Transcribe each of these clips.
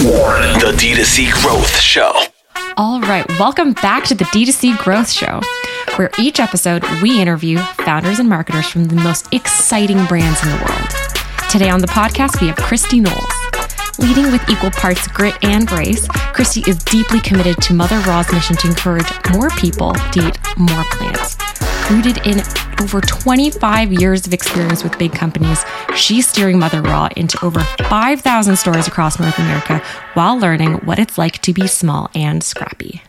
The D2C Growth Show. All right, welcome back to the D2C Growth Show, where each episode we interview founders and marketers from the most exciting brands in the world. Today on the podcast, we have Christy Knowles. Leading with equal parts grit and grace, Christy is deeply committed to Mother Raw's mission to encourage more people to eat more plants. Rooted in over 25 years of experience with big companies, she's steering Mother Raw into over 5,000 stores across North America while learning what it's like to be small and scrappy.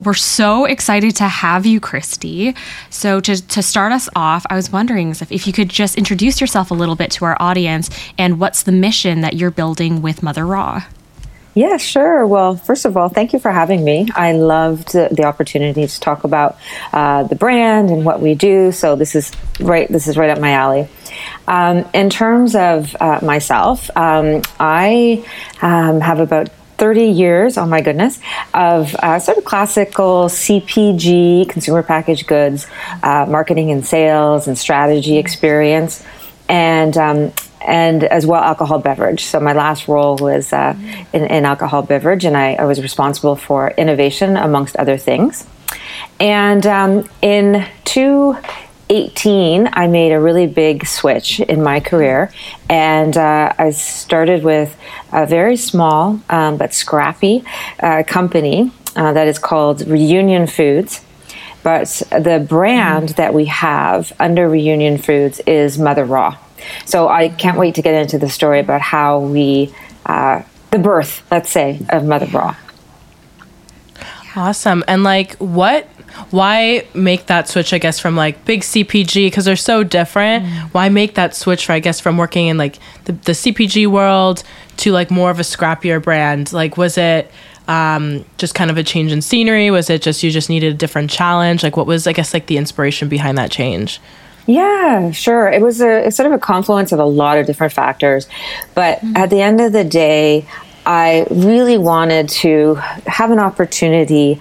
We're so excited to have you, Christy. So, to, to start us off, I was wondering if, if you could just introduce yourself a little bit to our audience and what's the mission that you're building with Mother Raw? Yeah, sure. Well, first of all, thank you for having me. I loved the opportunity to talk about uh, the brand and what we do. So this is right. This is right up my alley. Um, in terms of uh, myself, um, I um, have about 30 years, oh my goodness, of uh, sort of classical CPG, consumer packaged goods, uh, marketing and sales and strategy experience. And um, and as well alcohol beverage. So my last role was uh, in, in, alcohol beverage, and I, I, was responsible for innovation amongst other things. And um, in 2018, I made a really big switch in my career, and uh, I started with a very small um, but scrappy uh, company uh, that is called Reunion Foods. But the brand that we have under Reunion Foods is Mother Raw. So I can't wait to get into the story about how we, uh, the birth, let's say, of Mother Raw. Awesome. And like, what? Why make that switch? I guess from like big CPG because they're so different. Mm. Why make that switch? for, I guess from working in like the, the CPG world to like more of a scrappier brand. Like, was it? Um, just kind of a change in scenery? Was it just you just needed a different challenge? Like, what was I guess like the inspiration behind that change? Yeah, sure. It was a sort of a confluence of a lot of different factors. But mm-hmm. at the end of the day, I really wanted to have an opportunity,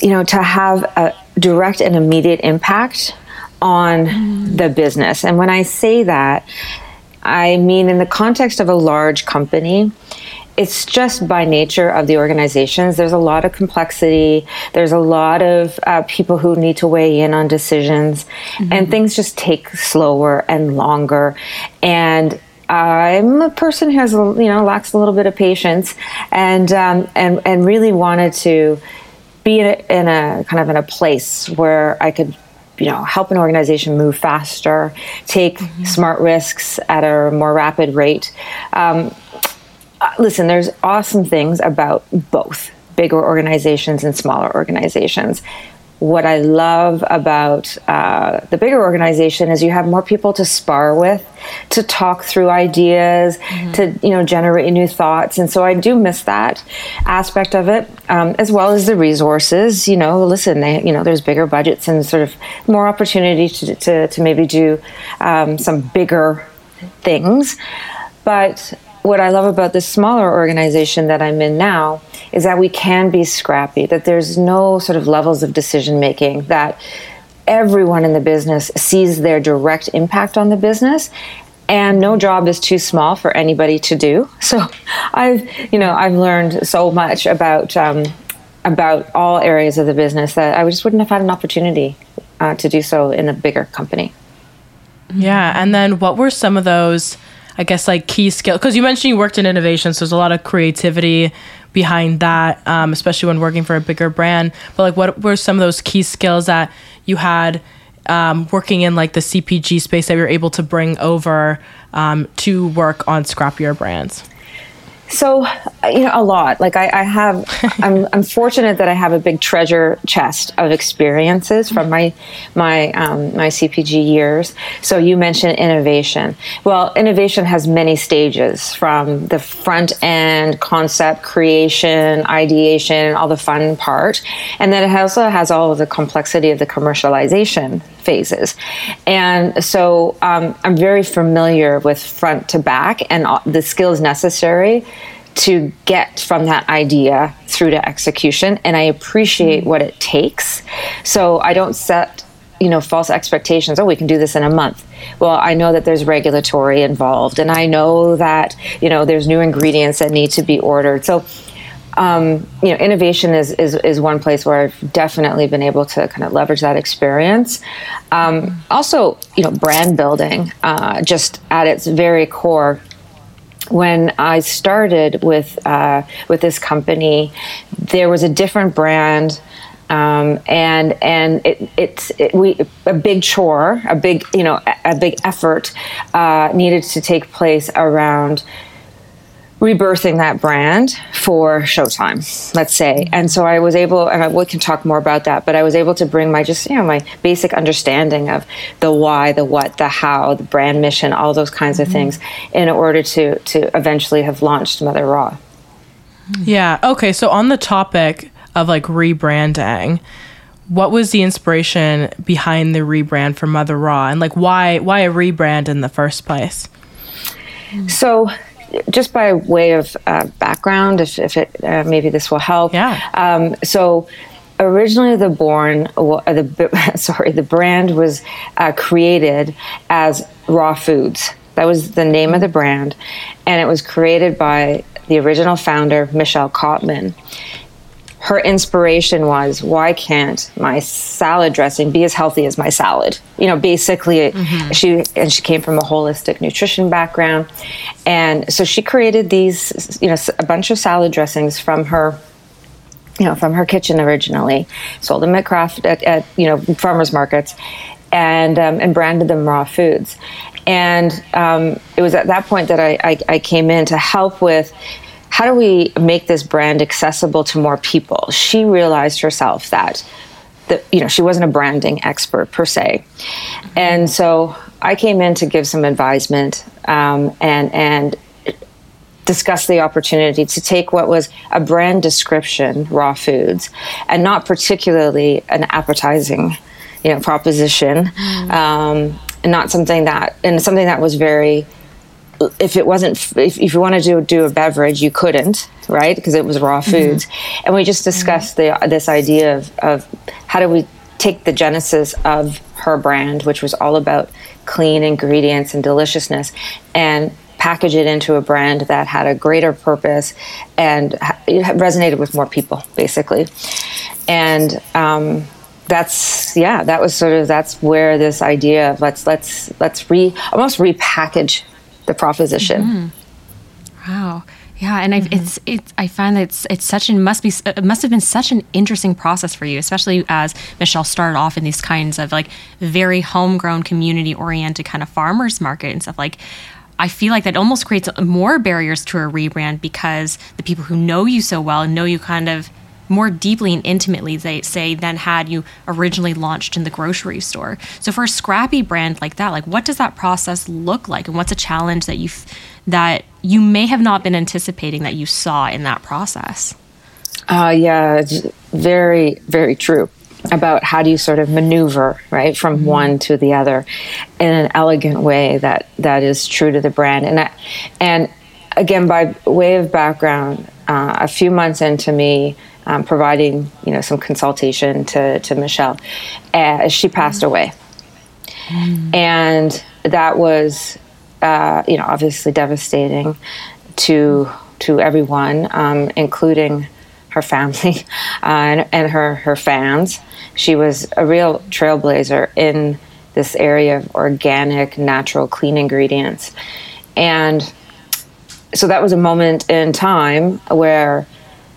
you know, to have a direct and immediate impact on mm-hmm. the business. And when I say that, I mean in the context of a large company, it's just by nature of the organizations. There's a lot of complexity. There's a lot of uh, people who need to weigh in on decisions, mm-hmm. and things just take slower and longer. And I'm a person who has, you know, lacks a little bit of patience, and um, and and really wanted to be in a, in a kind of in a place where I could you know help an organization move faster take mm-hmm. smart risks at a more rapid rate um, listen, there's awesome things about both bigger organizations and smaller organizations. What I love about uh, the bigger organization is you have more people to spar with, to talk through ideas, mm-hmm. to you know generate new thoughts, and so I do miss that aspect of it, um, as well as the resources. You know, listen, they, you know, there's bigger budgets and sort of more opportunity to to, to maybe do um, some bigger things, but what I love about this smaller organization that I'm in now is that we can be scrappy, that there's no sort of levels of decision making, that everyone in the business sees their direct impact on the business and no job is too small for anybody to do. So I've, you know, I've learned so much about um, about all areas of the business that I just wouldn't have had an opportunity uh, to do so in a bigger company. Yeah, and then what were some of those? I guess like key skill because you mentioned you worked in innovation, so there's a lot of creativity behind that, um, especially when working for a bigger brand. But like, what were some of those key skills that you had um, working in like the CPG space that you're able to bring over um, to work on scrappier brands? So, you know, a lot. Like I, I have, I'm, I'm fortunate that I have a big treasure chest of experiences from my my um, my CPG years. So you mentioned innovation. Well, innovation has many stages from the front end concept creation, ideation, all the fun part, and then it also has all of the complexity of the commercialization phases. And so um, I'm very familiar with front to back and the skills necessary to get from that idea through to execution. And I appreciate what it takes. So I don't set you know false expectations oh we can do this in a month well i know that there's regulatory involved and i know that you know there's new ingredients that need to be ordered so um, you know innovation is, is is one place where i've definitely been able to kind of leverage that experience. Um, also you know brand building uh, just at its very core. When I started with uh, with this company, there was a different brand um, and and it, it's it, we a big chore, a big you know a, a big effort uh, needed to take place around rebirthing that brand for Showtime, let's say. And so I was able, and I, we can talk more about that, but I was able to bring my just, you know, my basic understanding of the why, the what, the how, the brand mission, all those kinds of mm-hmm. things in order to, to eventually have launched Mother Raw. Yeah. Okay. So on the topic of like rebranding what was the inspiration behind the rebrand for mother raw and like why why a rebrand in the first place so just by way of uh, background if, if it uh, maybe this will help. Yeah. Um, so originally the born uh, the sorry the brand was uh, created as raw foods. That was the name of the brand. And it was created by the original founder michelle Kottmann her inspiration was why can't my salad dressing be as healthy as my salad? You know basically mm-hmm. she and she came from a holistic nutrition background. And so she created these you know a bunch of salad dressings from her you know from her kitchen originally. Sold them at craft at, at you know farmers markets and um, and branded them raw foods. And um, it was at that point that I, I, I came in to help with how do we make this brand accessible to more people? She realized herself that that you know she wasn't a branding expert per se, and so I came in to give some advisement um, and and discuss the opportunity to take what was a brand description, raw foods, and not particularly an appetizing, you know, proposition, mm. um, and not something that and something that was very if it wasn't if, if you wanted to do a beverage you couldn't right because it was raw mm-hmm. foods mm-hmm. and we just discussed mm-hmm. the this idea of, of how do we take the genesis of her brand which was all about clean ingredients and deliciousness and package it into a brand that had a greater purpose and it resonated with more people basically and um, that's yeah that was sort of that's where this idea of let's let's let's re almost repackage the proposition. Mm-hmm. Wow. Yeah, and mm-hmm. it's it's I find that it's it's such an must be it must have been such an interesting process for you, especially as Michelle started off in these kinds of like very homegrown, community oriented kind of farmers market and stuff like. I feel like that almost creates more barriers to a rebrand because the people who know you so well know you kind of more deeply and intimately, they say, than had you originally launched in the grocery store. So for a scrappy brand like that, like what does that process look like, and what's a challenge that you that you may have not been anticipating that you saw in that process? Uh, yeah, very, very true about how do you sort of maneuver right from mm-hmm. one to the other in an elegant way that that is true to the brand and I, and again by way of background uh, a few months into me um, providing you know some consultation to to Michelle as she passed away, mm. and that was uh, you know obviously devastating to to everyone, um, including her family uh, and, and her her fans. She was a real trailblazer in this area of organic, natural, clean ingredients, and so that was a moment in time where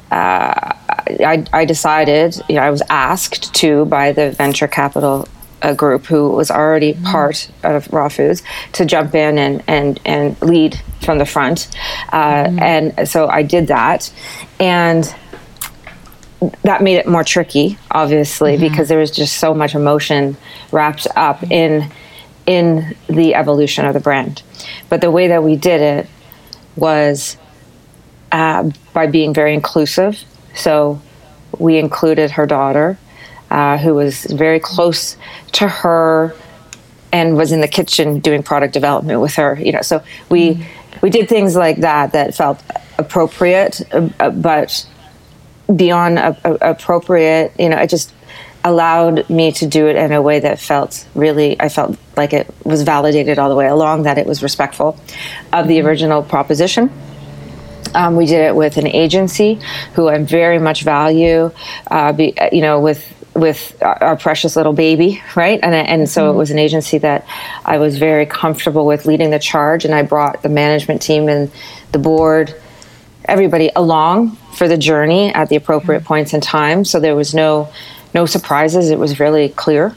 uh, I, I, decided, you know, I was asked to by the venture capital uh, group who was already mm-hmm. part of Raw Foods to jump in and, and, and lead from the front. Uh, mm-hmm. And so I did that. And that made it more tricky, obviously, mm-hmm. because there was just so much emotion wrapped up in in the evolution of the brand. But the way that we did it was uh, by being very inclusive. So we included her daughter, uh, who was very close to her and was in the kitchen doing product development with her. You know, so we mm-hmm. we did things like that that felt appropriate, uh, but beyond appropriate, you know, it just allowed me to do it in a way that felt really i felt like it was validated all the way along that it was respectful of the original proposition um, we did it with an agency who I very much value, uh, be, you know, with with our precious little baby, right? And and so it was an agency that I was very comfortable with leading the charge, and I brought the management team and the board, everybody along for the journey at the appropriate points in time. So there was no no surprises. It was really clear,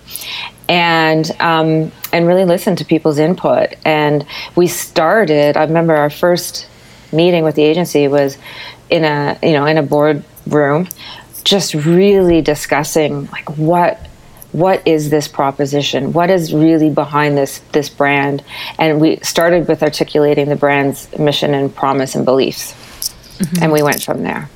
and um, and really listened to people's input. And we started. I remember our first meeting with the agency was in a you know in a board room just really discussing like what what is this proposition what is really behind this this brand and we started with articulating the brand's mission and promise and beliefs mm-hmm. and we went from there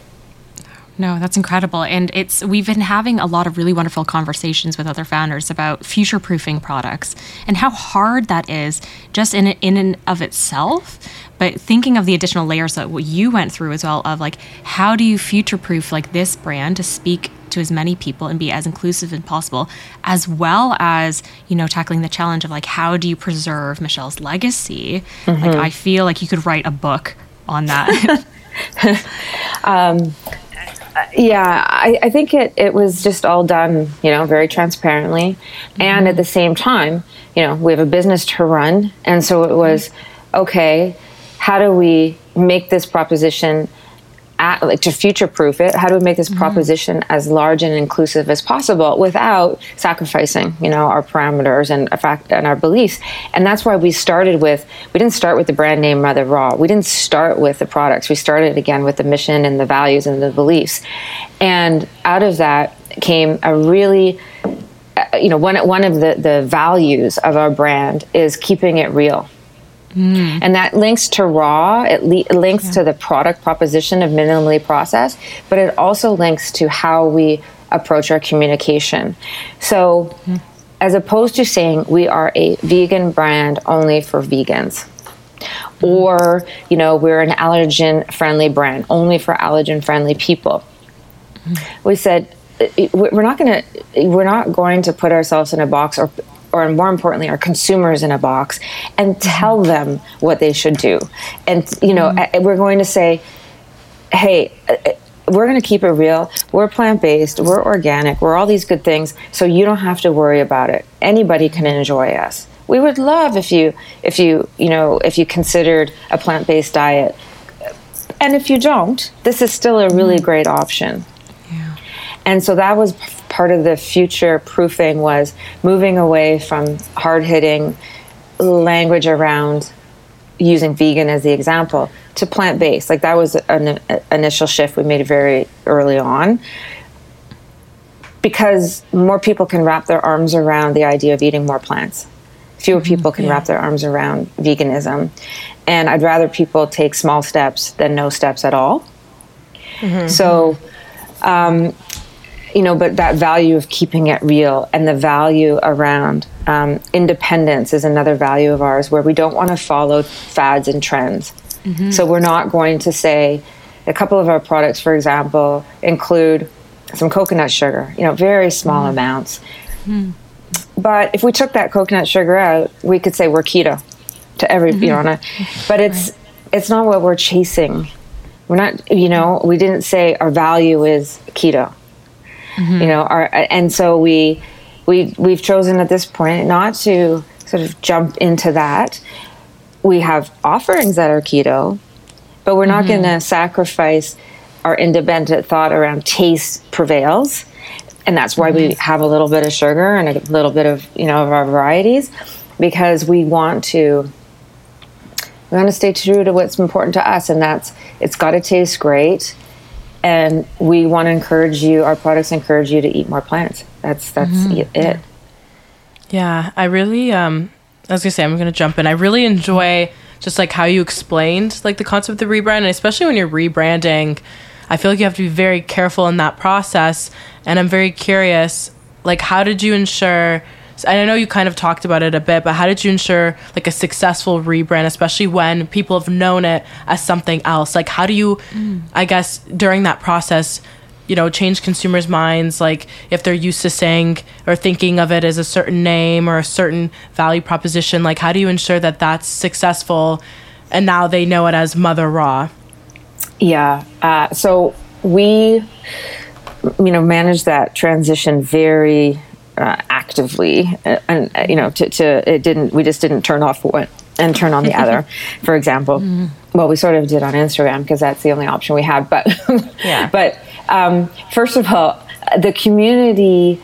No, that's incredible. And it's we've been having a lot of really wonderful conversations with other founders about future proofing products and how hard that is just in in and of itself. But thinking of the additional layers that what you went through as well of like how do you future proof like this brand to speak to as many people and be as inclusive as possible, as well as, you know, tackling the challenge of like how do you preserve Michelle's legacy? Like mm-hmm. I feel like you could write a book on that. Um, yeah I, I think it, it was just all done you know very transparently and mm-hmm. at the same time you know we have a business to run and so it was okay how do we make this proposition at, like to future proof it? How do we make this proposition as large and inclusive as possible without sacrificing you know our parameters and fact and our beliefs? And that's why we started with we didn't start with the brand name mother raw. We didn't start with the products. We started again with the mission and the values and the beliefs. And out of that came a really uh, you know one one of the the values of our brand is keeping it real Mm. and that links to raw it, le- links to the product proposition of minimally processed but it also links to how we approach our communication. So mm. as opposed to saying we are a vegan brand only for vegans mm. or you know we're an allergen friendly brand only for allergen friendly people we said we're not going to we're not going to put ourselves in a box or or more importantly our consumers in a box and tell them what they should do. And you know uh, we're going to say hey uh, uh, we're going to keep it real. We're plant-based. We're organic. We're all these good things. So you don't have to worry about it. Anybody can enjoy us. We would love if you if you you know if you considered a plant-based diet. And if you don't this is still a really great option. Yeah. and so that was part of the future proofing was moving away from hard hitting language around using vegan as the example to plant based. Like that was an initial shift we made very early on because more people can wrap their arms around the idea of eating more plants. Fewer people can wrap their arms around veganism. And I'd rather people take small steps than no steps at all. So, um, you know, but that value of keeping it real and the value around um, independence is another value of ours where we don't want to follow fads and trends. Mm-hmm. So we're not going to say, a couple of our products, for example, include some coconut sugar, you know, very small mm-hmm. amounts. Mm-hmm. But if we took that coconut sugar out, we could say we're keto to every, you know, on a- but it's it's not what we're chasing. We're not, you know, we didn't say our value is keto. You mm-hmm. know, our and so we we we've chosen at this point not to sort of jump into that. We have offerings that are keto, but we're not going to mm-hmm. sacrifice our independent thought around taste prevails. And that's why we mm-hmm. have a little bit of sugar and a little bit of you know of our varieties because we want to we want to stay true to what's important to us and that's it's got to taste great and we want to encourage you our products encourage you to eat more plants that's that's it Yeah, I really um I was gonna say I'm gonna jump in. I really enjoy just like how you explained like the concept of the rebrand and especially when you're rebranding, I feel like you have to be very careful in that process. And I'm very curious, like how did you ensure and I know you kind of talked about it a bit, but how did you ensure like a successful rebrand, especially when people have known it as something else? Like how do you I guess during that process you know change consumers minds like if they're used to saying or thinking of it as a certain name or a certain value proposition? Like how do you ensure that that's successful and now they know it as mother raw? Yeah uh, so we you know manage that transition very uh, actively uh, and uh, you know to, to it didn't we just didn't turn off one and turn on the other for example mm. well we sort of did on instagram because that's the only option we had but yeah but um, first of all the community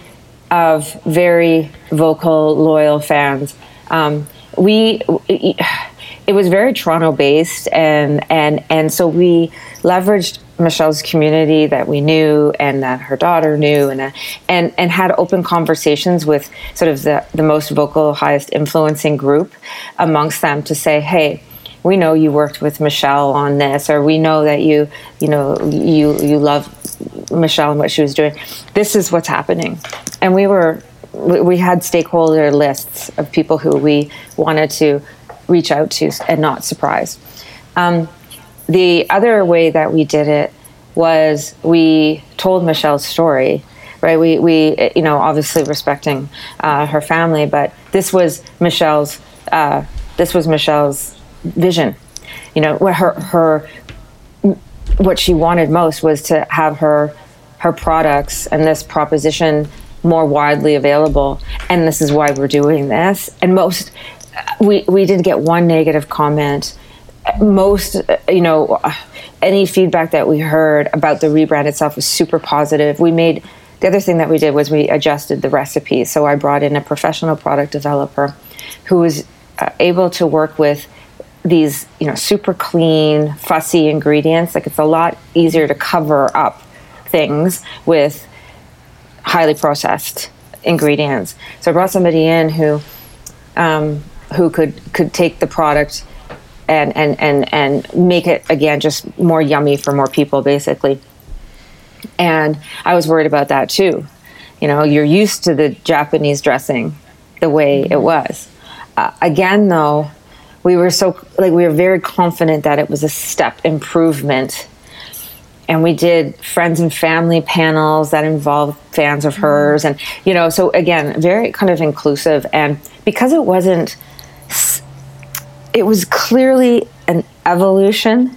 of very vocal loyal fans um, we it was very toronto based and and and so we leveraged Michelle's community that we knew and that her daughter knew and uh, and and had open conversations with sort of the, the most vocal highest influencing group amongst them to say hey we know you worked with Michelle on this or we know that you you know you you love Michelle and what she was doing. This is what's happening. And we were we had stakeholder lists of people who we wanted to reach out to and not surprise. Um, the other way that we did it was we told Michelle's story, right? We, we you know, obviously respecting uh, her family, but this was Michelle's, uh, this was Michelle's vision. You know, what her, her, what she wanted most was to have her, her products and this proposition more widely available. And this is why we're doing this. And most, we, we didn't get one negative comment most, you know, any feedback that we heard about the rebrand itself was super positive. We made the other thing that we did was we adjusted the recipe. So I brought in a professional product developer who was uh, able to work with these, you know, super clean, fussy ingredients. Like it's a lot easier to cover up things with highly processed ingredients. So I brought somebody in who um, who could could take the product and and and and make it again just more yummy for more people basically. And i was worried about that too. You know you're used to the japanese dressing the way it mm-hmm. was. Uh, again though we were so like we were very confident that it was a step improvement. And we did friends and family panels that involved fans of hers. Mm-hmm. and you know so again very kind of inclusive. And because it wasn't it was clearly an evolution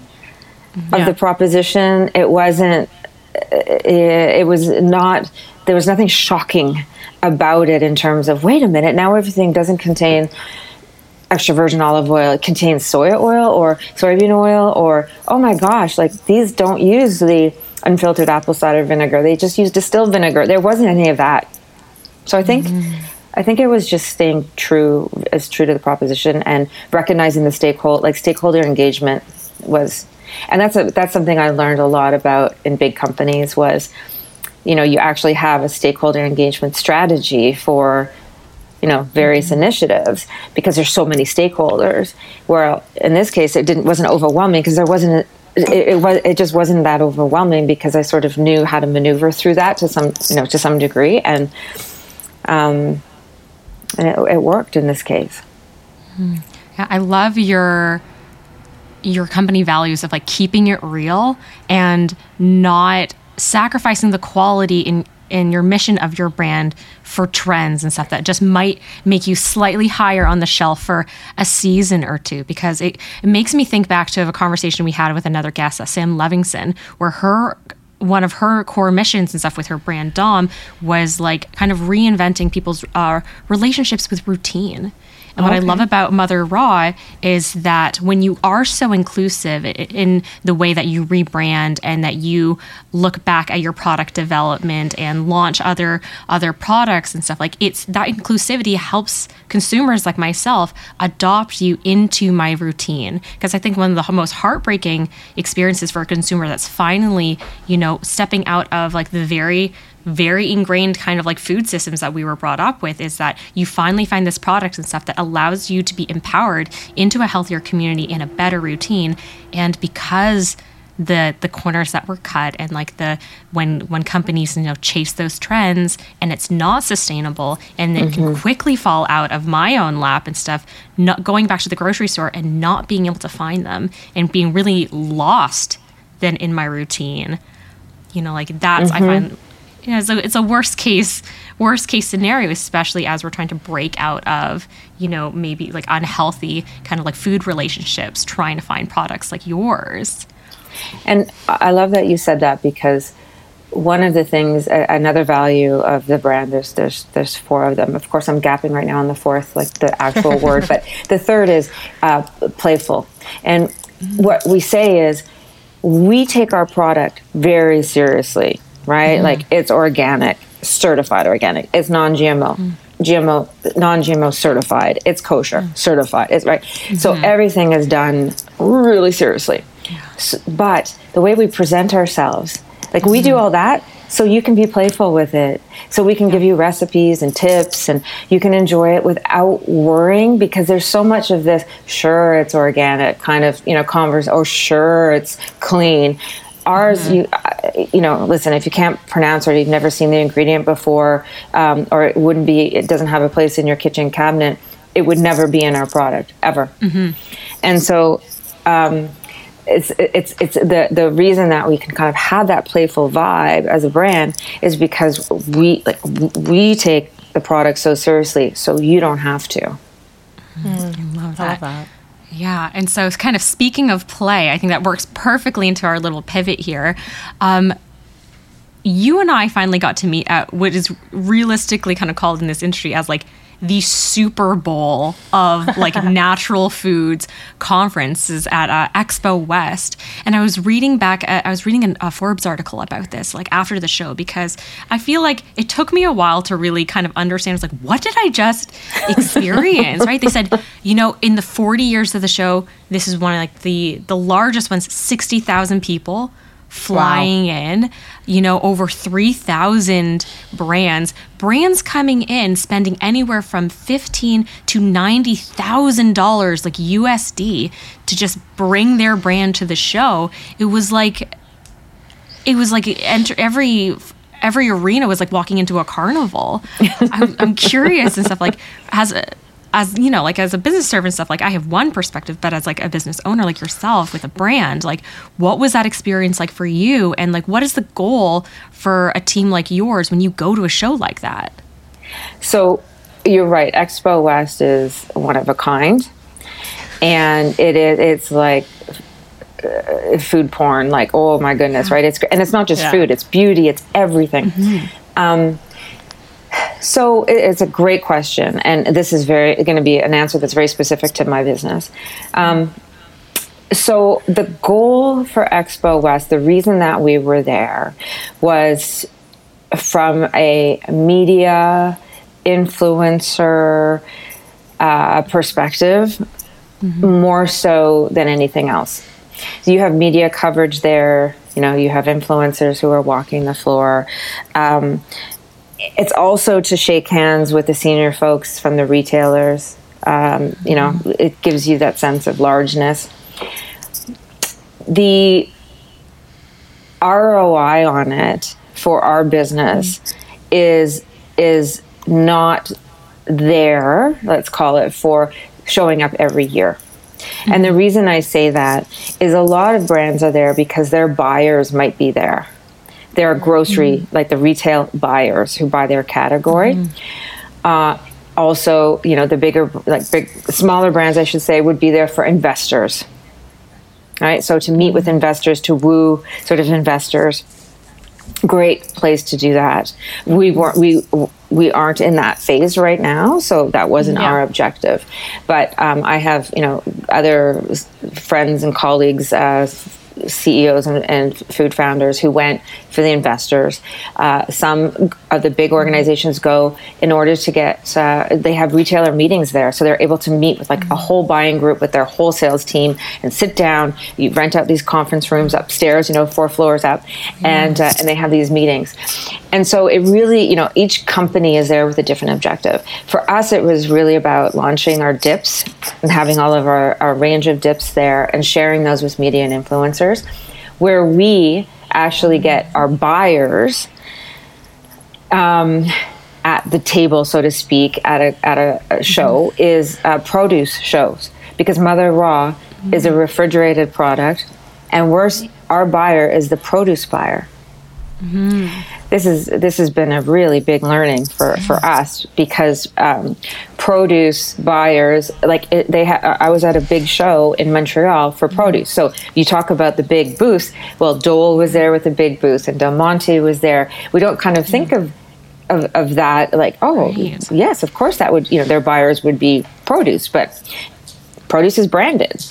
yeah. of the proposition. It wasn't. It, it was not. There was nothing shocking about it in terms of wait a minute now everything doesn't contain extra virgin olive oil it contains soy oil or soybean oil or oh my gosh like these don't use the unfiltered apple cider vinegar they just use distilled vinegar there wasn't any of that so i think mm-hmm. I think it was just staying true as true to the proposition and recognizing the stakeholder like stakeholder engagement was and that's a, that's something I learned a lot about in big companies was you know you actually have a stakeholder engagement strategy for you know various mm-hmm. initiatives because there's so many stakeholders where in this case it didn't wasn't overwhelming because there wasn't it, it, was it just wasn't that overwhelming because I sort of knew how to maneuver through that to some you know to some degree and um, and it, it worked in this case. Hmm. Yeah, I love your your company values of like keeping it real and not sacrificing the quality in in your mission of your brand for trends and stuff that just might make you slightly higher on the shelf for a season or two because it, it makes me think back to a conversation we had with another guest, uh, Sam Levinson, where her one of her core missions and stuff with her brand Dom was like kind of reinventing people's uh, relationships with routine and what okay. I love about Mother Raw is that when you are so inclusive in the way that you rebrand and that you look back at your product development and launch other other products and stuff like it's that inclusivity helps consumers like myself adopt you into my routine because I think one of the most heartbreaking experiences for a consumer that's finally, you know, stepping out of like the very very ingrained kind of like food systems that we were brought up with is that you finally find this product and stuff that allows you to be empowered into a healthier community in a better routine and because the the corners that were cut and like the when when companies you know chase those trends and it's not sustainable and it mm-hmm. can quickly fall out of my own lap and stuff not going back to the grocery store and not being able to find them and being really lost then in my routine you know like that's i find you know, it's a, it's a worst case worst case scenario especially as we're trying to break out of you know maybe like unhealthy kind of like food relationships trying to find products like yours And I love that you said that because one of the things, a- another value of the brand, there's there's there's four of them. Of course, I'm gapping right now on the fourth, like the actual word, but the third is uh, playful. And what we say is, we take our product very seriously, right? Mm-hmm. Like it's organic, certified organic. It's non-GMO. Mm. GMO, non-GMO certified. It's kosher, mm. certified. It's right. So mm-hmm. everything is done really seriously. S but the way we present ourselves, like we do mm-hmm. all that, so you can be playful with it. So we can give you recipes and tips, and you can enjoy it without worrying because there's so much of this. Sure, it's organic, kind of you know, converse. Oh, sure, it's clean. Ours, you uh, you know, listen. If you can't pronounce or you've never seen the ingredient before, um, or it wouldn't be, it doesn't have a place in your kitchen cabinet. It would never be in our product ever. And so, um, it's it's it's the the reason that we can kind of have that playful vibe as a brand is because we like we take the product so seriously, so you don't have to. love that. Yeah, and so kind of speaking of play, I think that works perfectly into our little pivot here. Um, you and I finally got to meet at what is realistically kind of called in this industry as like the Super Bowl of like natural foods conferences at uh, Expo West. And I was reading back, uh, I was reading an, a Forbes article about this, like after the show, because I feel like it took me a while to really kind of understand. It's like, what did I just experience? right? They said, you know, in the 40 years of the show, this is one of like the the largest ones, 60,000 people flying in, you know, over 3,000 brands, brands coming in spending anywhere from 15 to $90,000 like USD to just bring their brand to the show. It was like it was like enter every every arena was like walking into a carnival. I'm, I'm curious and stuff like has a as you know like as a business servant and stuff like i have one perspective but as like a business owner like yourself with a brand like what was that experience like for you and like what is the goal for a team like yours when you go to a show like that So you're right. Expo West is one of a kind, and it is it's like uh, food porn. Like oh my goodness, right? It's and it's not just Yeah. food; it's beauty, it's everything. Um, so it's a great question, and this is very going to be an answer that's very specific to my business. Um, so the goal for Expo West, the reason that we were there, was from a media influencer uh, perspective, more so than anything else. You have media coverage there. You know, you have influencers who are walking the floor. Um, it's also to shake hands with the senior folks from the retailers. Um, you know, it gives you that sense of largeness. The ROI on it for our business is is not there, let's call it, for showing up every year. And the reason I say that is a lot of brands are there because their buyers might be there. There are grocery, like the retail buyers who buy their category. Uh, also, you know, the bigger, like big, smaller brands, I should say, would be there for investors. Right. So to meet with investors, to woo sort of investors, great place to do that. We weren't we we aren't in that phase right now, so that wasn't Yeah. our objective. But um, I have you know other friends and colleagues. Uh, CEOs and, and food founders who went for the investors. Uh, some of the big organizations go in order to get, uh, they have retailer meetings there. So they're able to meet with like a whole buying group with their whole sales team and sit down. You rent out these conference rooms upstairs, you know, four floors up, and, uh, and they have these meetings. And so it really, you know, each company is there with a different objective. For us, it was really about launching our dips and having all of our, our range of dips there and sharing those with media and influencers, where we actually get our buyers um, at the table, so to speak, at a, at a, a show is uh, produce shows. Because Mother Raw is a refrigerated product, and our buyer is the produce buyer. This is this has been a really big learning for, for us because um, produce buyers like it, they ha- I was at a big show in Montreal for produce. So you talk about the big booth. Well, Dole was there with a big booth, and Del Monte was there. We don't kind of think of of, of that like oh Right. yes of course that would you know their buyers would be produce but produce is branded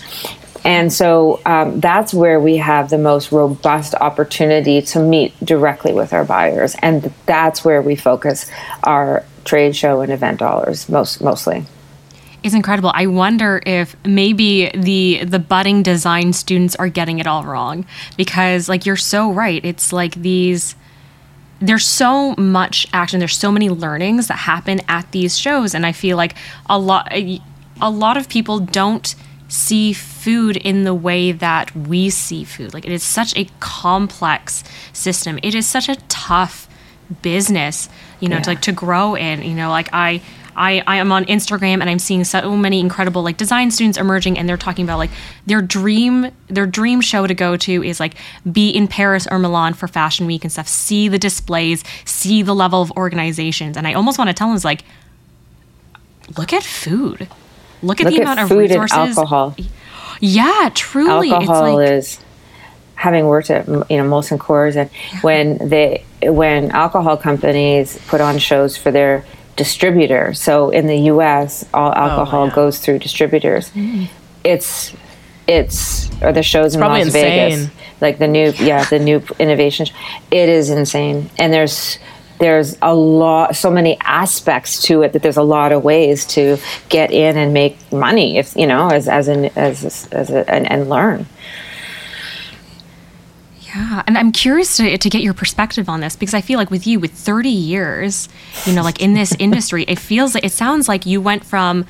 and so um, that's where we have the most robust opportunity to meet directly with our buyers. And that's where we focus our trade show and event dollars most mostly. It's incredible. I wonder if maybe the the budding design students are getting it all wrong. Because like you're so right. It's like these there's so much action, there's so many learnings that happen at these shows. And I feel like a lot a lot of people don't see food in the way that we see food. Like it is such a complex system. It is such a tough business, you know, to like to grow in. You know, like I I, I am on Instagram and I'm seeing so many incredible like design students emerging and they're talking about like their dream their dream show to go to is like be in Paris or Milan for fashion week and stuff. See the displays, see the level of organizations. And I almost want to tell them is like look at food. Look at look the at amount of food and resources. alcohol Yeah, truly. alcohol it's like is having worked at you know Molson Coors and when they when alcohol companies put on shows for their distributor so in the US all oh, alcohol yeah. goes through distributors mm. it's it's or the shows in probably Las Vegas insane. like the new yeah the new innovations it is insane and there's there's a lot so many aspects to it that there's a lot of ways to get in and make money if you know as as an as as a, and, and learn. Yeah, and I'm curious to, to get your perspective on this because I feel like with you, with 30 years, you know, like in this industry, it feels like it sounds like you went from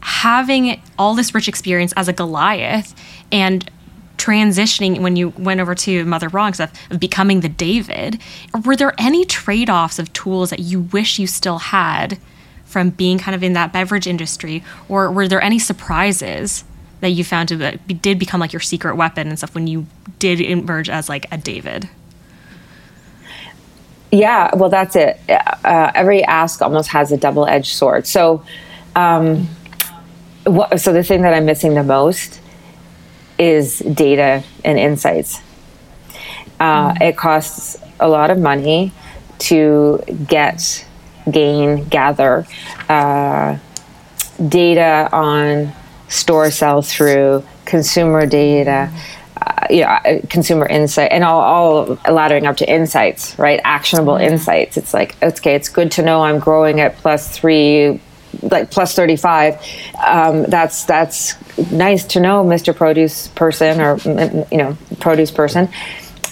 having all this rich experience as a Goliath and transitioning when you went over to Mother Raw stuff of becoming the David. Were there any trade offs of tools that you wish you still had from being kind of in that beverage industry, or were there any surprises? That you found to be, did become like your secret weapon and stuff when you did emerge as like a David. Yeah, well, that's it. Uh, every ask almost has a double edged sword. So, um, what, so the thing that I'm missing the most is data and insights. Uh, It costs a lot of money to get, gain, gather uh, data on store sell through, consumer data, uh, you know, uh, consumer insight, and all, all laddering up to insights, right? Actionable insights. It's like, okay, it's good to know I'm growing at plus three, like plus 35. Um, that's, that's nice to know, Mr. Produce person or, you know, produce person.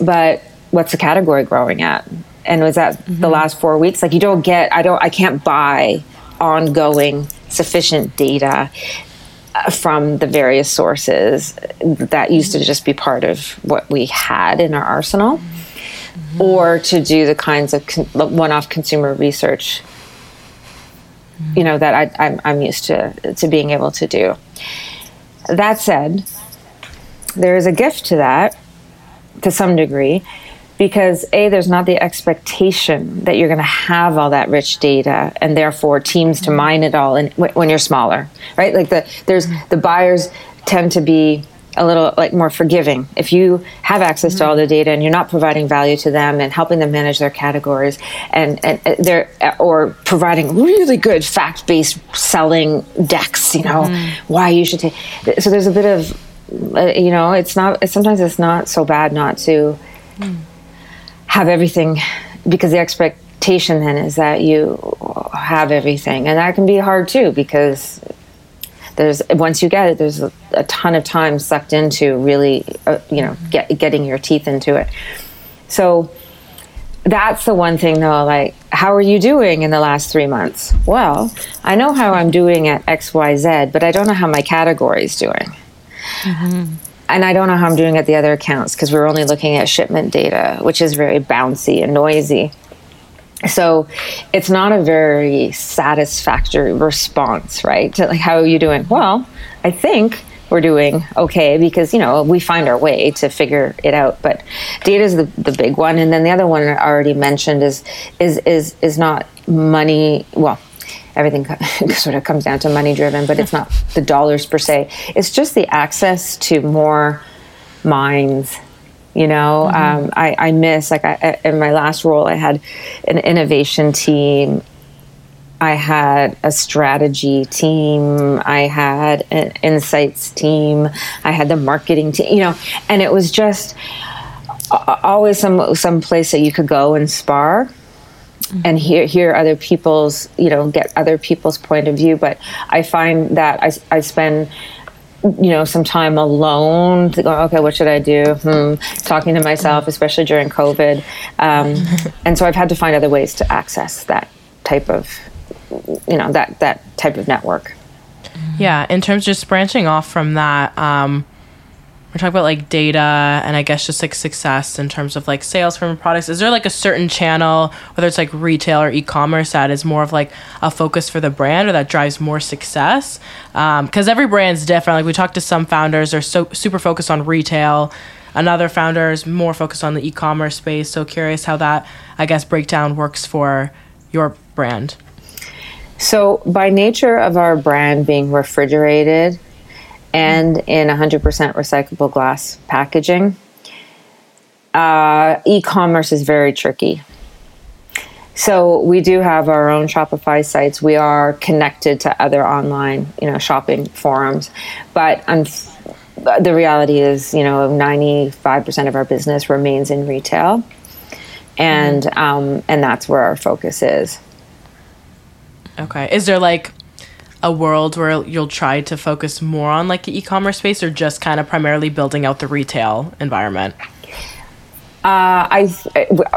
But what's the category growing at? And was that the last four weeks? Like, you don't get, I don't, I can't buy ongoing sufficient data uh, from the various sources that used to just be part of what we had in our arsenal, or to do the kinds of con- one-off consumer research, Mm-hmm. you know, that I, I'm, I'm used to to being able to do. That said, there is a gift to that, to some degree, because a there's not the expectation that you're going to have all that rich data and therefore teams to mm-hmm. mine it all and when you're smaller right? Like the there's mm-hmm. the buyers tend to be a little like more forgiving. If you have access to all the data and you're not providing value to them and helping them manage their categories and and uh, they're or providing really good fact-based selling decks you know why you should take so there's a bit of uh, you know it's not sometimes it's not so bad not to have everything because the expectation then is that you have everything. And that can be hard too because there's once you get it there's a, a ton of time sucked into really uh, you know get, getting your teeth into it. So that's the one thing though like how are you doing in the last three months? Well i know how i'm doing at xyz but i don't know how my category is doing. And I don't know how I'm doing at the other accounts because we're only looking at shipment data, which is very bouncy and noisy. So it's not a very satisfactory response, right? To like, how are you doing? Well, I think we're doing okay because you know we find our way to figure it out. But data is the, the big one, and then the other one I already mentioned is is is is not money. Well, everything sort of comes down to money driven, but it's not the dollars per se. It's just the access to more minds. You know, mm-hmm. um, I, I miss like I, in my last role, I had an innovation team. I had a strategy team. I had an insights team. I had the marketing team. You know, and it was just always some some place that you could go and spar and hear hear other people's you know get other people's point of view but i find that i, I spend you know some time alone to go okay what should i do hmm. talking to myself especially during covid um, and so i've had to find other ways to access that type of you know that that type of network yeah in terms of just branching off from that um, we're talking about like data and I guess just like success in terms of like sales from products. Is there like a certain channel, whether it's like retail or e-commerce, that is more of like a focus for the brand or that drives more success? Because um, every brand's different. Like we talked to some founders, they're so super focused on retail. Another founder is more focused on the e-commerce space. So curious how that I guess breakdown works for your brand. So by nature of our brand being refrigerated and in 100% recyclable glass packaging. Uh, e-commerce is very tricky. So we do have our own Shopify sites. We are connected to other online, you know, shopping forums, but the reality is, you know, 95% of our business remains in retail, and mm-hmm. um, and that's where our focus is. Okay. Is there like a world where you'll try to focus more on like the e-commerce space or just kind of primarily building out the retail environment? Uh, I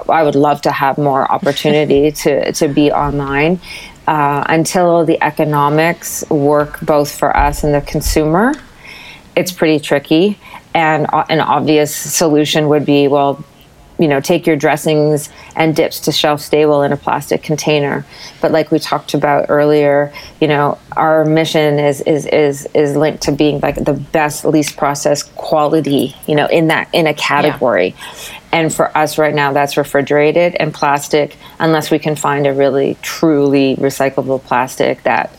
I would love to have more opportunity to to be online. Uh, until the economics work both for us and the consumer, it's pretty tricky. And uh, an obvious solution would be well, you know take your dressings and dips to shelf stable in a plastic container. But like we talked about earlier you know our mission is is is is linked to being like the best least processed quality you know in that in a category. Yeah. and for us right now that's refrigerated and plastic unless we can find a really truly recyclable plastic that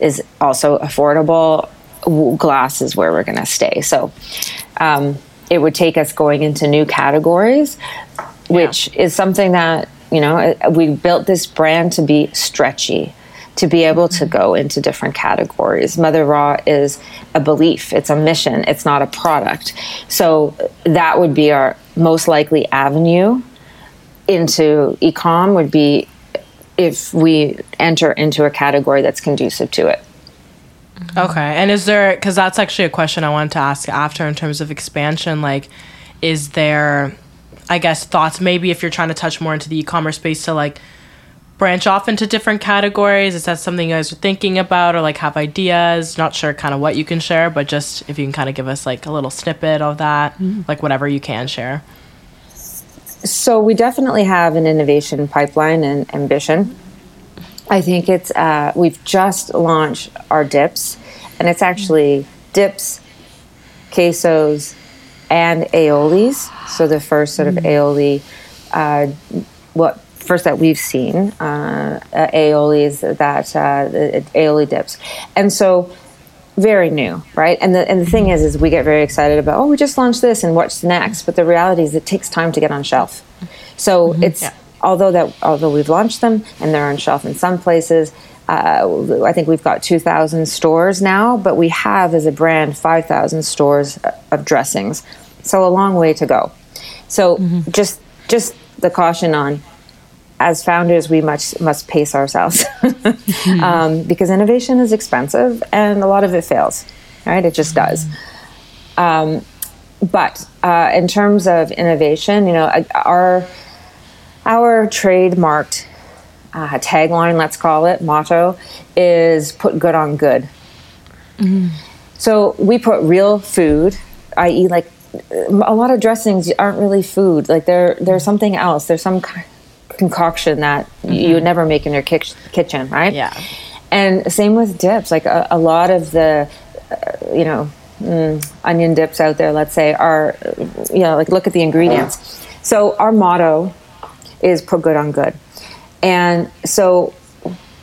is also affordable glass is where we're going to stay. So um, it would take us going into new categories, which yeah. is something that, you know, we built this brand to be stretchy, to be able to go into different categories. Mother Raw is a belief, it's a mission, it's not a product. So that would be our most likely avenue into ecom would be if we enter into a category that's conducive to it. Okay. And is there, because that's actually a question I wanted to ask after in terms of expansion, like, is there, I guess, thoughts maybe if you're trying to touch more into the e commerce space to like branch off into different categories? Is that something you guys are thinking about or like have ideas? Not sure kind of what you can share, but just if you can kind of give us like a little snippet of that, mm-hmm. like whatever you can share. So we definitely have an innovation pipeline and ambition. I think it's uh, we've just launched our dips, and it's actually dips, quesos, and aiolis. So the first sort of mm. aioli, uh, what first that we've seen uh, aiolis that uh, aioli dips, and so very new, right? And the and the thing is, is we get very excited about oh we just launched this and what's next, but the reality is it takes time to get on shelf. So mm-hmm. it's yeah although that although we've launched them and they're on shelf in some places uh, I think we've got 2,000 stores now, but we have as a brand 5,000 stores of dressings. So a long way to go. So mm-hmm. just just the caution on as founders, we much must pace ourselves mm-hmm. um, because innovation is expensive and a lot of it fails. Right? It just does. Mm-hmm. Um, but uh, in terms of innovation, you know, our our trademarked uh, tagline, let's call it, motto, is put good on good. Mm-hmm. So we put real food, i.e., like a lot of dressings aren't really food. Like they're they're something else. There's some concoction that mm-hmm. you would never make in your kitchen, right? Yeah. And same with dips. Like a, a lot of the, uh, you know, mm, onion dips out there, let's say, are, you know, like look at the ingredients. So our motto is put good on good. And so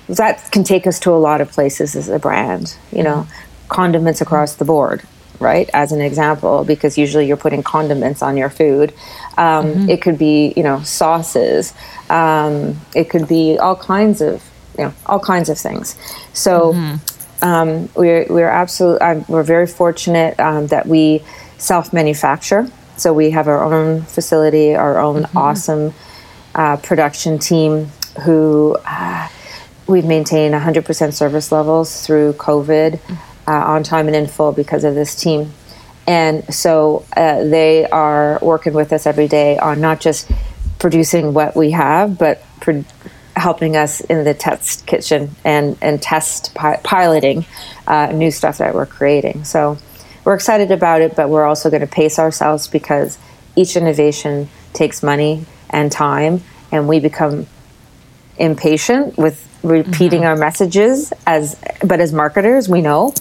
that can take us to a lot of places as a brand, you know, condiments across the board, right? As an example, because usually you're putting condiments on your food. Um, mm-hmm. It could be, you know, sauces. Um, it could be all kinds of, you know, all kinds of things. So mm-hmm. um, we're we're absolutely we're very fortunate um, that we self manufacture. So we have our own facility, our own mm-hmm. awesome uh, production team who. Uh, we've maintained 100% service levels through COVID uh, on time and in full because of this team. And so uh, they are working with us every day on not just producing what we have, but pro- helping us in the test kitchen and, and test pi- piloting uh, new stuff that we're creating. So we're excited about it, but we're also going to pace ourselves because each innovation takes money and time, and we become impatient with repeating mm-hmm. our messages as but as marketers we know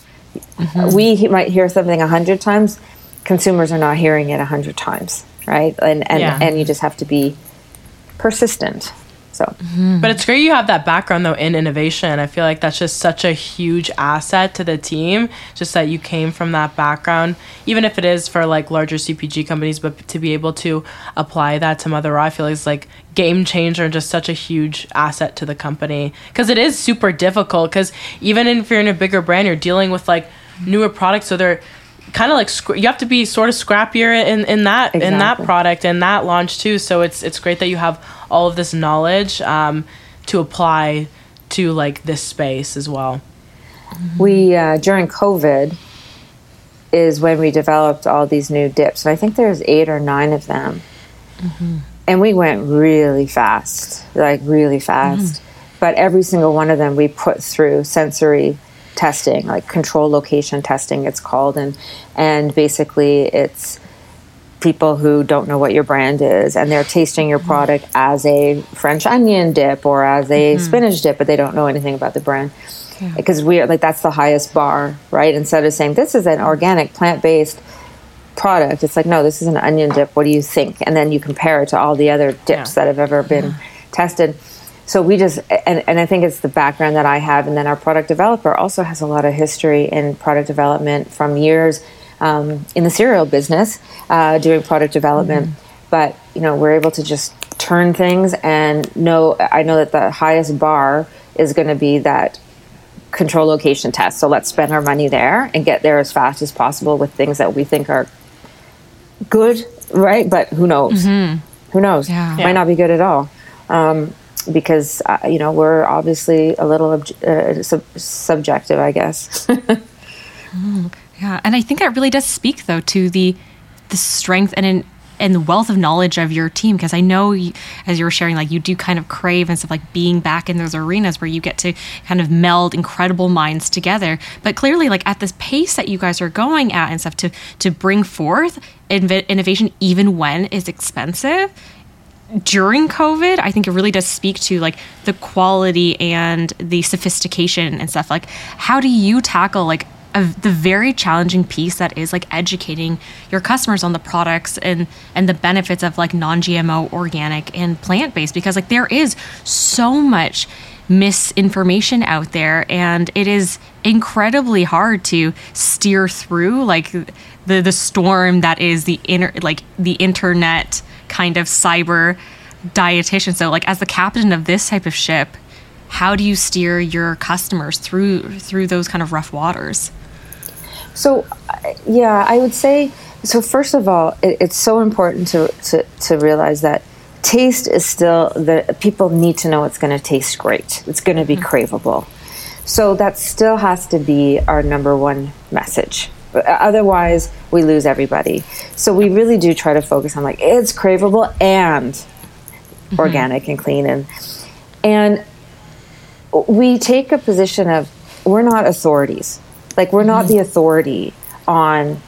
mm-hmm. we might hear something a hundred times consumers are not hearing it a hundred times right and and, yeah. and you just have to be persistent so, mm-hmm. but it's great you have that background though in innovation. I feel like that's just such a huge asset to the team. Just that you came from that background, even if it is for like larger CPG companies, but to be able to apply that to Mother Raw, I feel like is like game changer and just such a huge asset to the company because it is super difficult. Because even if you're in a bigger brand, you're dealing with like newer products, so they're kind of like sc- you have to be sort of scrappier in, in that exactly. in that product and that launch too. So it's it's great that you have all of this knowledge um, to apply to like this space as well. We uh, during COVID is when we developed all these new dips, and I think there's eight or nine of them. Mm-hmm. And we went really fast, like really fast. Mm-hmm. But every single one of them we put through sensory testing, like control location testing, it's called, and and basically it's people who don't know what your brand is and they're tasting your product as a French onion dip or as a mm-hmm. spinach dip, but they don't know anything about the brand. Yeah. Because we are like that's the highest bar, right? Instead of saying this is an organic plant based product, it's like no, this is an onion dip. What do you think? And then you compare it to all the other dips yeah. that have ever been yeah. tested. So we just and, and I think it's the background that I have, and then our product developer also has a lot of history in product development from years um, in the cereal business uh, doing product development. Mm-hmm. But you know, we're able to just turn things and know. I know that the highest bar is going to be that control location test. So let's spend our money there and get there as fast as possible with things that we think are good, right? But who knows? Mm-hmm. Who knows? Yeah. Might not be good at all. Um, because uh, you know we're obviously a little uh, sub- subjective, I guess. mm. Yeah, and I think that really does speak though to the the strength and in, and the wealth of knowledge of your team because I know you, as you were sharing like you do kind of crave and stuff like being back in those arenas where you get to kind of meld incredible minds together but clearly like at this pace that you guys are going at and stuff to to bring forth inv- innovation even when is expensive during COVID, I think it really does speak to like the quality and the sophistication and stuff. Like, how do you tackle like of the very challenging piece that is like educating your customers on the products and and the benefits of like non-GMO, organic, and plant-based because like there is so much misinformation out there and it is incredibly hard to steer through like the the storm that is the inner like the internet kind of cyber dietitian so like as the captain of this type of ship how do you steer your customers through through those kind of rough waters so, yeah, I would say so. First of all, it, it's so important to, to, to realize that taste is still the people need to know it's going to taste great. It's going to be mm-hmm. craveable. So that still has to be our number one message. Otherwise, we lose everybody. So we really do try to focus on like it's craveable and mm-hmm. organic and clean and and we take a position of we're not authorities like we're not mm-hmm. the authority on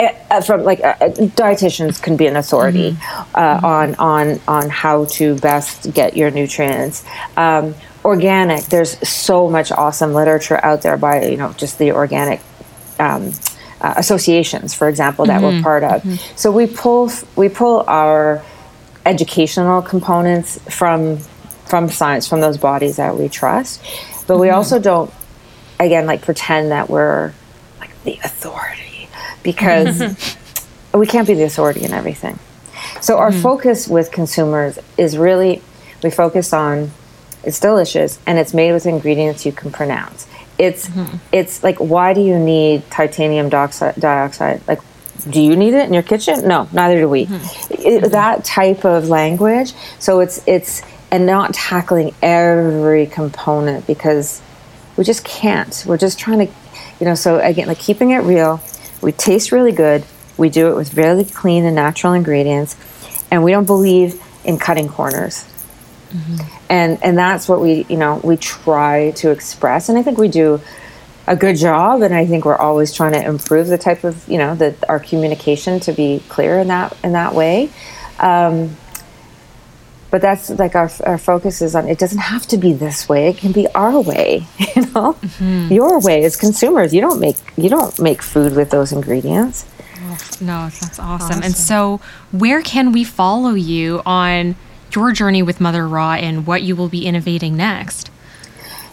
uh, from like uh, dietitians can be an authority mm-hmm. Uh, mm-hmm. on on on how to best get your nutrients. Um, organic, there's so much awesome literature out there by you know just the organic um, uh, associations, for example, that we're mm-hmm. part of. Mm-hmm. So we pull we pull our educational components from from science from those bodies that we trust, but we mm-hmm. also don't again like pretend that we're like the authority because we can't be the authority in everything. So our focus with consumers is really we focus on it's delicious and it's made with ingredients you can pronounce. It's mm-hmm. it's like why do you need titanium dioxide, dioxide? Like do you need it in your kitchen? No, neither do we. Mm-hmm. It- mm-hmm. that type of language. So it's it's and not tackling every component because we just can't. We're just trying to, you know. So again, like keeping it real. We taste really good. We do it with really clean and natural ingredients, and we don't believe in cutting corners. And and that's what we you know we try to express, and I think we do a good job. And I think we're always trying to improve the type of you know the our communication to be clear in that in that way. Um, but that's like our, our focus is on it doesn't have to be this way. It can be our way you know? Your way as consumers. You don't make you don't make food with those ingredients. No, that's awesome. And so, where can we follow you on your journey with Mother Raw and what you will be innovating next?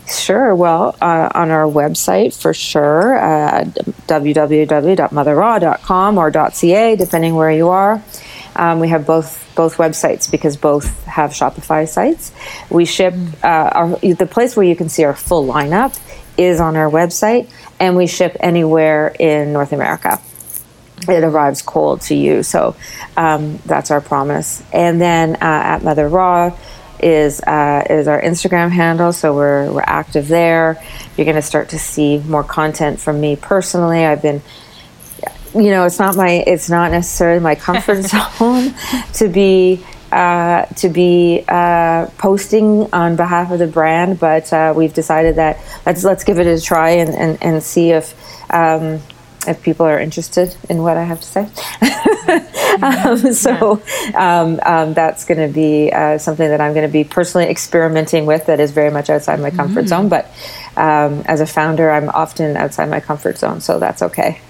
Sure. Well, uh, on our website for sure, uh, www.motherraw.com or .ca, depending where you are. Um, we have both both websites because both have Shopify sites. We ship uh, our, the place where you can see our full lineup is on our website, and we ship anywhere in North America. It arrives cold to you, so um, that's our promise. And then uh, at Mother Raw is uh, is our Instagram handle, so we're we're active there. You're going to start to see more content from me personally. I've been you know it's not my it's not necessarily my comfort zone to be uh, to be uh, posting on behalf of the brand, but uh, we've decided that let's let's give it a try and, and, and see if um, if people are interested in what I have to say. um, so um, um, that's going to be uh, something that I'm going to be personally experimenting with. That is very much outside my comfort zone, but um, as a founder, I'm often outside my comfort zone, so that's okay.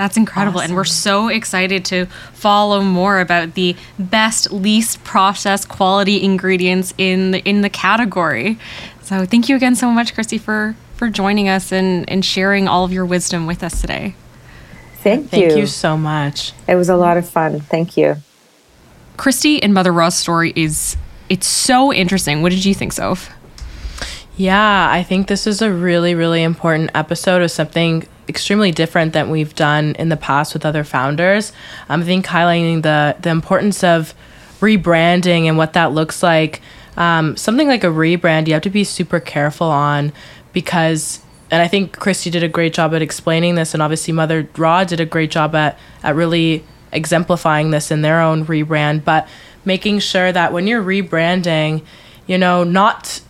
That's incredible. And we're so excited to follow more about the best, least processed quality ingredients in the, in the category. So thank you again so much, Christy, for, for joining us and, and sharing all of your wisdom with us today. Thank, Thank you. Thank you so much. It was a lot of fun. Thank you. Christy and Mother Raw's story is it's so interesting. What did you think, Soph? Yeah, I think this is a really, really important episode of something extremely different than we've done in the past with other founders. Um, I think highlighting the the importance of rebranding and what that looks like. Um, something like a rebrand, you have to be super careful on because, and I think Christy did a great job at explaining this, and obviously Mother Raw did a great job at at really exemplifying this in their own rebrand. But making sure that when you're rebranding, you know, not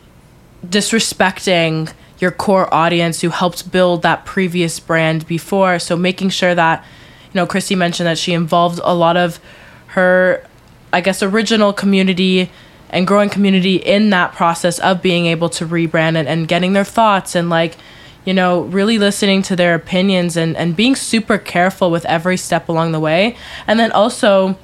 disrespecting your core audience who helped build that previous brand before. So making sure that, you know, Christy mentioned that she involved a lot of her, I guess, original community and growing community in that process of being able to rebrand and, and getting their thoughts and like, you know, really listening to their opinions and, and being super careful with every step along the way. And then also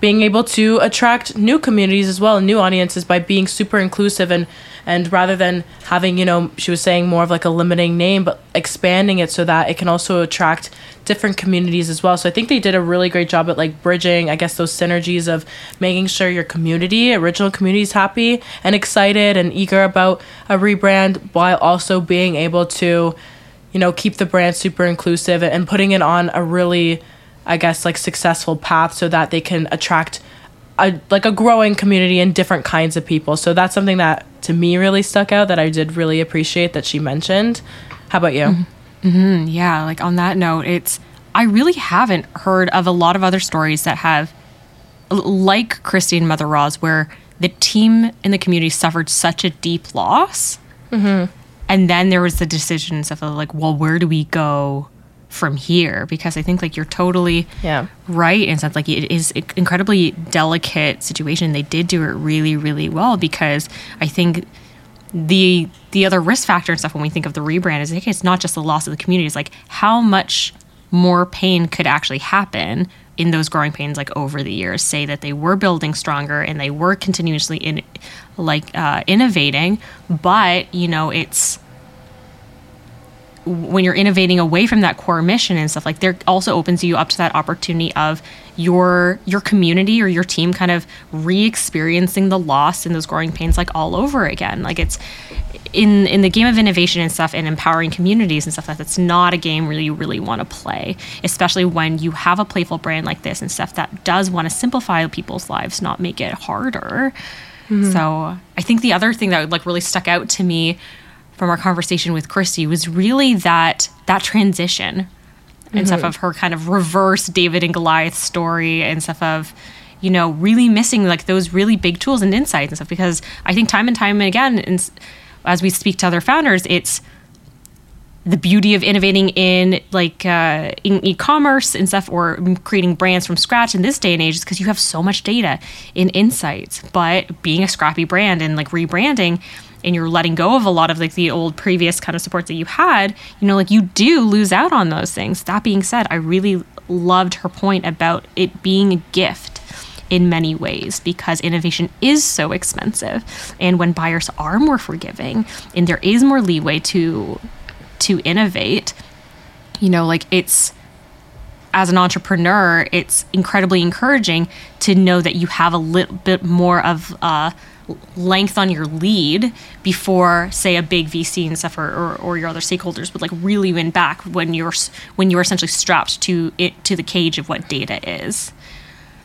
being able to attract new communities as well, new audiences by being super inclusive and and rather than having you know she was saying more of like a limiting name but expanding it so that it can also attract different communities as well. So i think they did a really great job at like bridging i guess those synergies of making sure your community original community is happy and excited and eager about a rebrand while also being able to you know keep the brand super inclusive and putting it on a really I guess like successful path so that they can attract a like a growing community and different kinds of people. So that's something that to me really stuck out that I did really appreciate that she mentioned. How about you? Mm-hmm. Mm-hmm. Yeah, like on that note, it's I really haven't heard of a lot of other stories that have like Christy and Mother Raw's where the team in the community suffered such a deep loss. Mm-hmm. And then there was the decisions of like, well, where do we go from here? Because I think like you're totally Yeah. right in sense like it is an incredibly delicate situation. They did do it really, really well because I think the the other risk factor and stuff when we think of the rebrand is like it's not just the loss of the community. It's like how much more pain could actually happen in those growing pains like over the years say that they were building stronger and they were continuously in like uh, innovating but you know it's when you're innovating away from that core mission and stuff like there also opens you up to that opportunity of your your community or your team kind of re-experiencing the loss and those growing pains like all over again like it's in in the game of innovation and stuff and empowering communities and stuff like that's not a game really you really want to play especially when you have a playful brand like this and stuff that does want to simplify people's lives not make it harder mm-hmm. so i think the other thing that would like really stuck out to me from our conversation with Christy was really that that transition and mm-hmm. stuff of her kind of reverse David and Goliath story and stuff of you know really missing like those really big tools and insights and stuff because I think time and time again and as we speak to other founders it's the beauty of innovating in like uh, in e-commerce and stuff or creating brands from scratch in this day and age is because you have so much data and insights but being a scrappy brand and like rebranding and you're letting go of a lot of like the old previous kind of supports that you had, you know, like you do lose out on those things. That being said, I really loved her point about it being a gift in many ways because innovation is so expensive and when buyers are more forgiving and there is more leeway to to innovate you know like it's as an entrepreneur it's incredibly encouraging to know that you have a little bit more of uh, length on your lead before say a big VC and stuff or, or, or, your other stakeholders would like really win back when you're when you're essentially strapped to it to the cage of what data is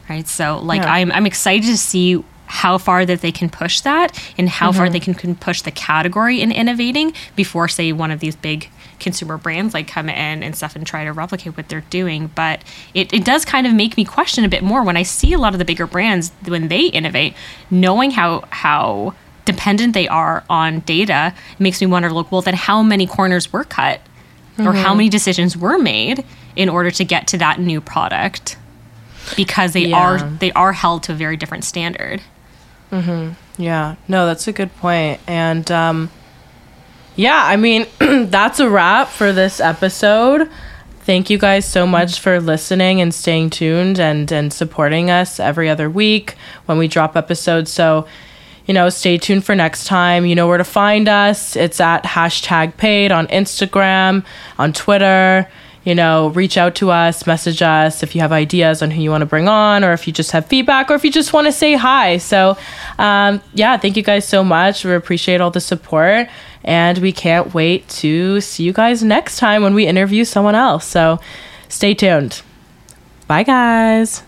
right so like yeah. I'm, I'm excited to see how far that they can push that and how mm-hmm. far they can, can push the category in innovating before say one of these big consumer brands like come in and stuff and try to replicate what they're doing. But it, it does kind of make me question a bit more when I see a lot of the bigger brands when they innovate, knowing how how dependent they are on data it makes me wonder look, well then how many corners were cut mm-hmm. or how mm-hmm. many decisions were made in order to get to that new product because they yeah. are they are held to a very different standard mm-hmm. yeah no that's a good point and um, yeah, I mean, that's a wrap for this episode. Thank you guys so much for listening and staying tuned and and supporting us every other week when we drop episodes. So, you know, stay tuned for next time. You know where to find us. It's at hashtag paid on Instagram, on Twitter you know, reach out to us, message us if you have ideas on who you want to bring on, or if you just have feedback, or if you just want to say hi. So, um, yeah, thank you guys so much. We appreciate all the support, and we can't wait to see you guys next time when we interview someone else. So, stay tuned. Bye, guys.